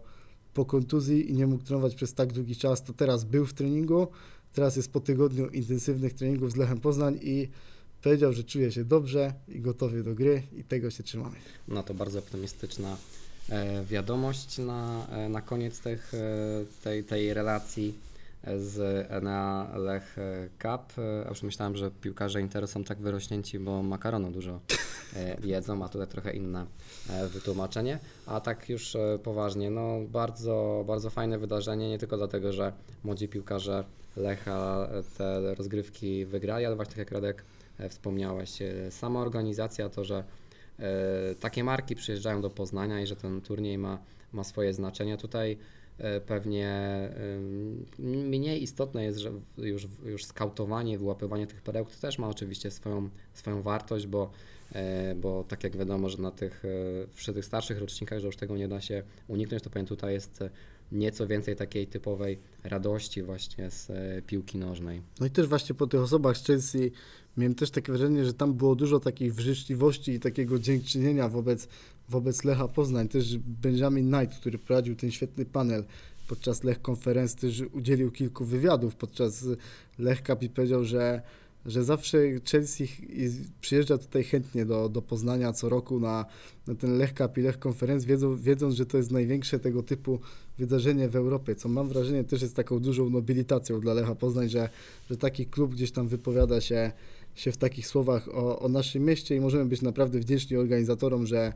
po kontuzji i nie mógł trenować przez tak długi czas, to teraz był w treningu. Teraz jest po tygodniu intensywnych treningów z Lechem Poznań i powiedział, że czuje się dobrze i gotowy do gry i tego się trzymamy. No to bardzo optymistyczna e, wiadomość na, e, na koniec tych, e, tej, tej relacji z na Lech Cup. A już myślałem, że piłkarze Interu są tak wyrośnięci, bo makaronu dużo jedzą, a tutaj trochę inne wytłumaczenie. A tak już poważnie, no bardzo, bardzo fajne wydarzenie, nie tylko dlatego, że młodzi piłkarze Lecha te rozgrywki wygrali, ale właśnie tak jak Radek wspomniałeś, e, sama organizacja, to, że e, takie marki przyjeżdżają do Poznania i że ten turniej ma, ma swoje znaczenie. Tutaj e, pewnie mniej istotne jest, że już, już skautowanie, wyłapywanie tych perełek to też ma oczywiście swoją, swoją wartość, bo, e, bo tak jak wiadomo, że na tych, e, przy tych starszych rocznikach, że już tego nie da się uniknąć, to pewnie tutaj jest e, nieco więcej takiej typowej radości właśnie z e, piłki nożnej. No i też właśnie po tych osobach z Chelsea miałem też takie wrażenie, że tam było dużo takiej życzliwości i takiego dziękczynienia wobec, wobec Lecha Poznań. Też Benjamin Knight, który prowadził ten świetny panel podczas Lech Konferencji, też udzielił kilku wywiadów podczas Lech Cup i powiedział, że, że zawsze Chelsea przyjeżdża tutaj chętnie do, do Poznania co roku na, na ten Lech Cup i Lech Konferencji, wiedzą, wiedząc, że to jest największe tego typu wydarzenie w Europie, co mam wrażenie też jest taką dużą nobilitacją dla Lecha Poznań, że, że taki klub gdzieś tam wypowiada się, się w takich słowach o, o naszym mieście i możemy być naprawdę wdzięczni organizatorom, że,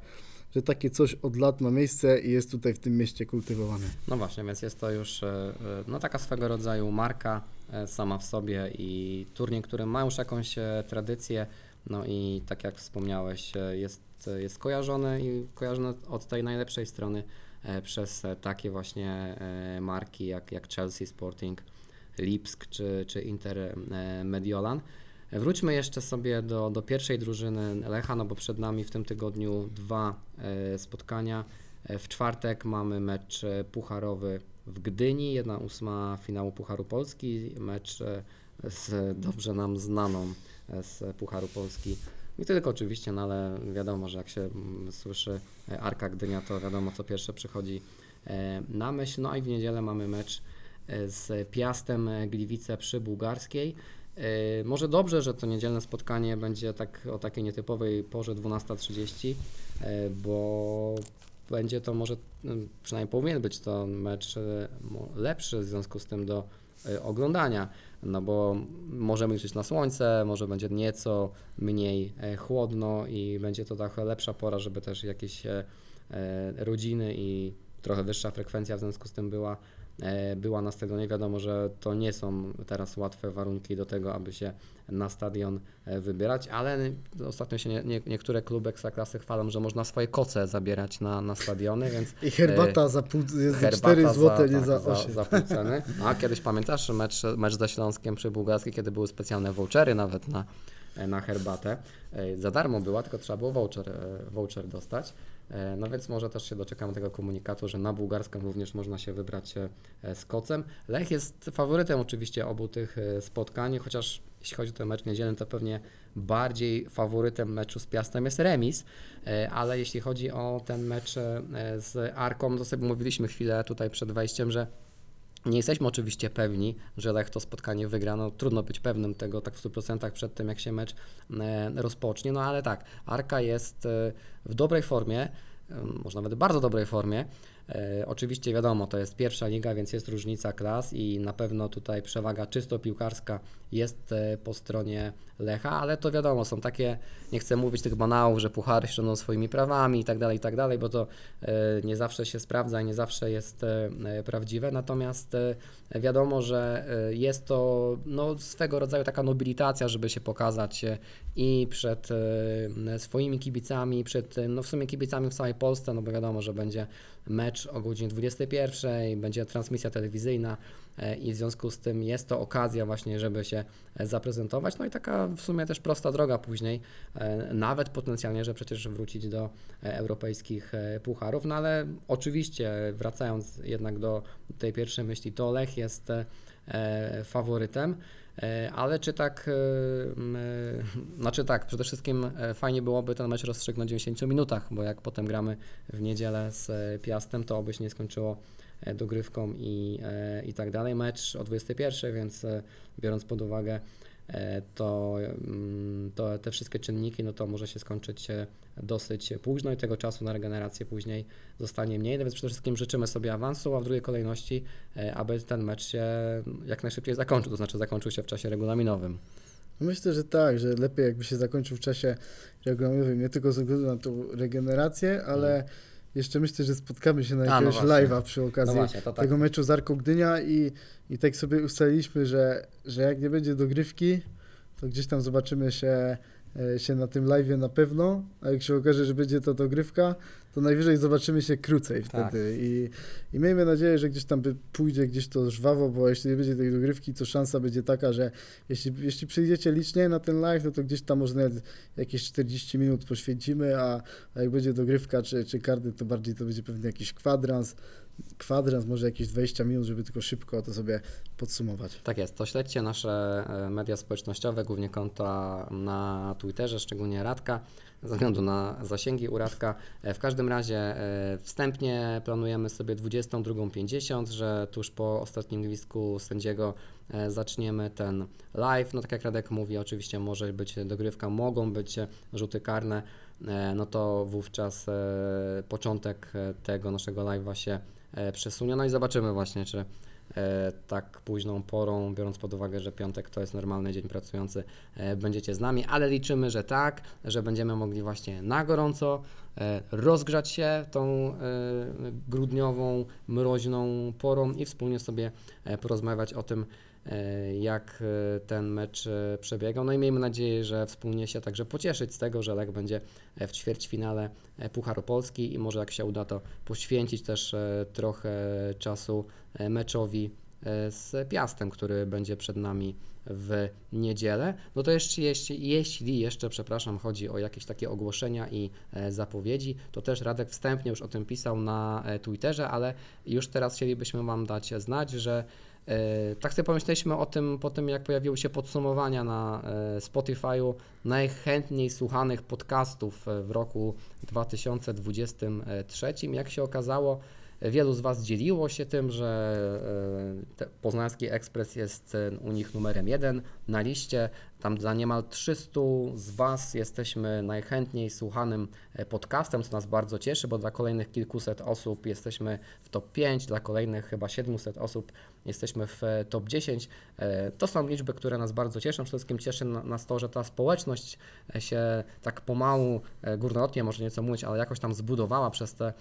że takie coś od lat ma miejsce i jest tutaj w tym mieście kultywowane. No właśnie, więc jest to już e, e, no taka swego rodzaju marka e, sama w sobie i turniej, który ma już jakąś tradycję, no i tak jak wspomniałeś, jest, jest kojarzony i kojarzony od tej najlepszej strony przez takie właśnie marki jak, jak Chelsea Sporting, Lipsk czy, czy Inter Mediolan. Wróćmy jeszcze sobie do, do pierwszej drużyny Lecha, no bo przed nami w tym tygodniu dwa e, spotkania. E, W czwartek mamy mecz e, pucharowy w Gdyni, jedna ósma finału Pucharu Polski, mecz z dobrze nam znaną z Pucharu Polski. Nie tylko oczywiście, no ale wiadomo, że jak się mm, słyszy Arka Gdynia, to wiadomo co pierwsze przychodzi na myśl. No i w niedzielę mamy mecz z Piastem Gliwice przy Bułgarskiej. E, Może dobrze, że to niedzielne spotkanie będzie tak o takiej nietypowej porze 12.30, e, bo będzie to może, mm, przynajmniej powinien być to mecz lepszy w związku z tym do oglądania, no bo możemy liczyć na słońce, może będzie nieco mniej chłodno i będzie to trochę lepsza pora, żeby też jakieś rodziny i trochę wyższa frekwencja w związku z tym była, była na stadionie. Wiadomo, że to nie są teraz łatwe warunki do tego, aby się na stadion e, wybierać, ale ostatnio się nie, nie, niektóre kluby ekstraklasy chwalą, że można swoje koce zabierać na, na stadiony, więc I herbata za, pół, jest za Herbata 4 zł, nie tak, za za, 8. za pół ceny. A kiedyś pamiętasz mecz, mecz ze Śląskiem przy Bułgarskiej, kiedy były specjalne vouchery nawet na, na herbatę. E, Za darmo była, tylko trzeba było voucher, e, voucher dostać. E, No więc może też się doczekamy tego komunikatu, że na bułgarską również można się wybrać e, z kocem. Lech jest faworytem oczywiście obu tych e, spotkań, chociaż jeśli chodzi o ten mecz niedzielny, to pewnie bardziej faworytem meczu z Piastem jest remis, ale jeśli chodzi o ten mecz z Arką, to sobie mówiliśmy chwilę tutaj przed wejściem, że nie jesteśmy oczywiście pewni, że Lech to spotkanie wygra. No, trudno być pewnym tego tak w 100% przed tym, jak się mecz e, rozpocznie. No ale tak, Arka jest e, w dobrej formie, e, może nawet bardzo dobrej formie. Oczywiście wiadomo, to jest pierwsza liga, więc jest różnica klas i na pewno tutaj przewaga czysto piłkarska jest e, po stronie Lecha, ale to wiadomo, są takie, nie chcę mówić tych banałów, że puchary ściągną swoimi prawami i tak dalej, i tak dalej, bo to e, nie zawsze się sprawdza i nie zawsze jest e, prawdziwe, natomiast wiadomo, że jest to no, swego rodzaju taka nobilitacja, żeby się pokazać i przed swoimi kibicami, przed no, w sumie kibicami w całej Polsce, no bo wiadomo, że będzie mecz o godzinie 21, będzie transmisja telewizyjna i w związku z tym jest to okazja właśnie, żeby się e, zaprezentować. No i taka w sumie też prosta droga później, e, nawet potencjalnie, że przecież wrócić do e, europejskich e, pucharów. No ale oczywiście, wracając jednak do tej pierwszej myśli, to Lech jest e, e, faworytem. E, Ale czy tak, e, e, znaczy tak, przede wszystkim e, fajnie byłoby ten mecz rozstrzygnąć w 90 minutach, bo jak potem gramy w niedzielę z e, Piastem, to oby się nie skończyło e, dogrywką i, e, i tak dalej. Mecz o 21, więc e, biorąc pod uwagę e, to, mm, to te wszystkie czynniki, no to może się skończyć e, dosyć późno i tego czasu na regenerację później zostanie mniej, no więc przede wszystkim życzymy sobie awansu, a w drugiej kolejności, e, aby ten mecz się jak najszybciej zakończył, to znaczy zakończył się w czasie regulaminowym. Myślę, że tak, że lepiej jakby się zakończył w czasie regulaminowym, nie tylko ze względu na tą regenerację, ale jeszcze myślę, że spotkamy się na no jakiegoś właśnie. live'a przy No okazji właśnie, to tak. tego meczu z Arką Gdynia i, i tak sobie ustaliliśmy, że, że jak nie będzie dogrywki, to gdzieś tam zobaczymy się, się na tym live'ie na pewno, a jak się okaże, że będzie to dogrywka, to najwyżej zobaczymy się krócej Tak. wtedy I, i miejmy nadzieję, że gdzieś tam pójdzie gdzieś to żwawo, bo jeśli nie będzie tej dogrywki, to szansa będzie taka, że jeśli, jeśli przyjdziecie licznie na ten live, no to gdzieś tam może nawet jakieś 40 minut poświęcimy, a, a jak będzie dogrywka czy, czy karty, to bardziej to będzie pewnie jakiś kwadrans, kwadrans, może jakieś 20 minut, żeby tylko szybko to sobie podsumować. Tak jest, to śledźcie nasze e, media społecznościowe, głównie konta na Twitterze, szczególnie Radka, ze względu na zasięgi u Radka. E, W każdym razie e, wstępnie planujemy sobie 22.50, że tuż po ostatnim gwizdku sędziego zaczniemy ten live. No tak jak Radek mówi, oczywiście może być dogrywka, mogą być rzuty karne, no to wówczas początek tego naszego live'a się e, przesunie. No i zobaczymy właśnie, czy e, tak późną porą, biorąc pod uwagę, że piątek to jest normalny dzień pracujący, e, będziecie z nami, ale liczymy, że tak, że będziemy mogli właśnie na gorąco rozgrzać się tą grudniową, mroźną porą i wspólnie sobie porozmawiać o tym, jak e, ten mecz e, przebiegał. No i miejmy nadzieję, że wspólnie się także pocieszyć z tego, że Lech będzie e, w ćwierćfinale e, Pucharu Polski i może jak się uda to poświęcić też e, trochę czasu e, meczowi e, z Piastem, który będzie przed nami w niedzielę. No to jeszcze, jeśli, jeśli jeszcze, przepraszam, chodzi o jakieś takie ogłoszenia i e, zapowiedzi, to też Radek wstępnie już o tym pisał na e, Twitterze, ale już teraz chcielibyśmy Wam dać znać, że e, tak sobie pomyśleliśmy o tym po tym, jak pojawiły się podsumowania na e, Spotify'u najchętniej słuchanych podcastów e, w roku 2023. Jak się okazało, Wielu z Was dzieliło się tym, że e, Poznański Ekspres jest e, u nich numerem jeden na liście. Tam dla niemal 300 z Was jesteśmy najchętniej słuchanym e, podcastem, co nas bardzo cieszy, bo dla kolejnych kilkuset osób jesteśmy w top 5, dla kolejnych chyba 700 osób jesteśmy w e, top 10. E, To są liczby, które nas bardzo cieszą. Przede wszystkim cieszy na- nas to, że ta społeczność e, się tak pomału, górnolotnie może nieco mówić, ale jakoś tam zbudowała przez te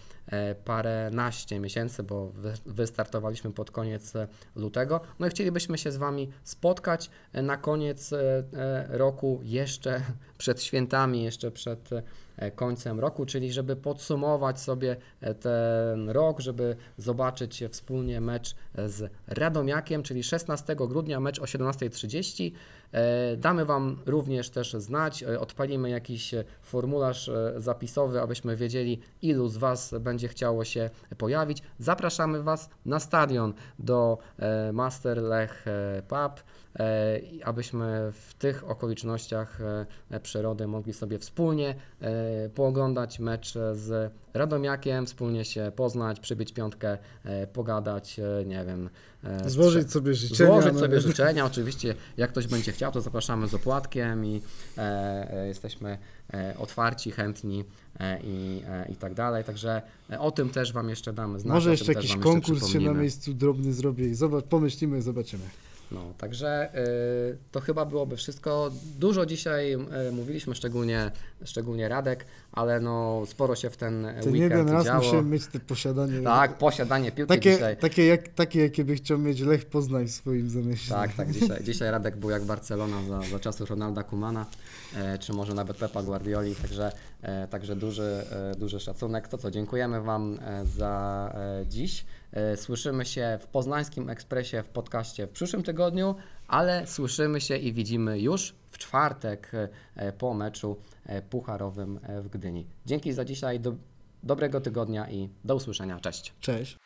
paręnaście miesięcy, bo wy- wystartowaliśmy pod koniec lutego. No i chcielibyśmy się z Wami spotkać na koniec roku, jeszcze przed świętami, jeszcze przed końcem roku, czyli żeby podsumować sobie e, ten rok, żeby zobaczyć wspólnie mecz e, z Radomiakiem, czyli 16 grudnia, mecz o 17.30. E, Damy Wam również też znać, e, odpalimy jakiś e, formularz zapisowy, abyśmy wiedzieli, ilu z Was będzie chciało się pojawić. Zapraszamy Was na stadion do Master Lech Pub, abyśmy w tych okolicznościach przyrody mogli sobie wspólnie pooglądać mecz z Radomiakiem, wspólnie się poznać, przybić piątkę, e, pogadać, e, nie wiem. e, Złożyć sobie życzenia. Złożyć no, sobie życzenia, oczywiście, jak ktoś będzie chciał, to zapraszamy z opłatkiem i jesteśmy otwarci, chętni i, i tak dalej. Także o tym też Wam jeszcze damy znać. Może jeszcze jakiś konkurs się na miejscu drobny zrobi. Zobacz, pomyślimy, zobaczymy. No, także y, to chyba byłoby wszystko. Dużo dzisiaj y, mówiliśmy, szczególnie, szczególnie Radek, ale no sporo się w ten Ten weekend jeden raz działo. musimy mieć te posiadanie. Tak, posiadanie piłki Takie, dzisiaj. takie, jak, takie, jakie by chciał mieć Lech Poznań w swoim zamyśle. Tak, tak, dzisiaj, dzisiaj Radek był jak Barcelona za, za czasów Ronalda Kumana, e, czy może nawet Pepa Guardioli, także, e, także duży, e, duży szacunek. To co, dziękujemy Wam e, za e, dziś. E, słyszymy się w Poznańskim Ekspresie w podcaście w przyszłym tygodniu, ale słyszymy się i widzimy już w czwartek e, po meczu e, pucharowym w Gdyni. Dzięki za dzisiaj, do, dobrego tygodnia i do usłyszenia. Cześć. Cześć.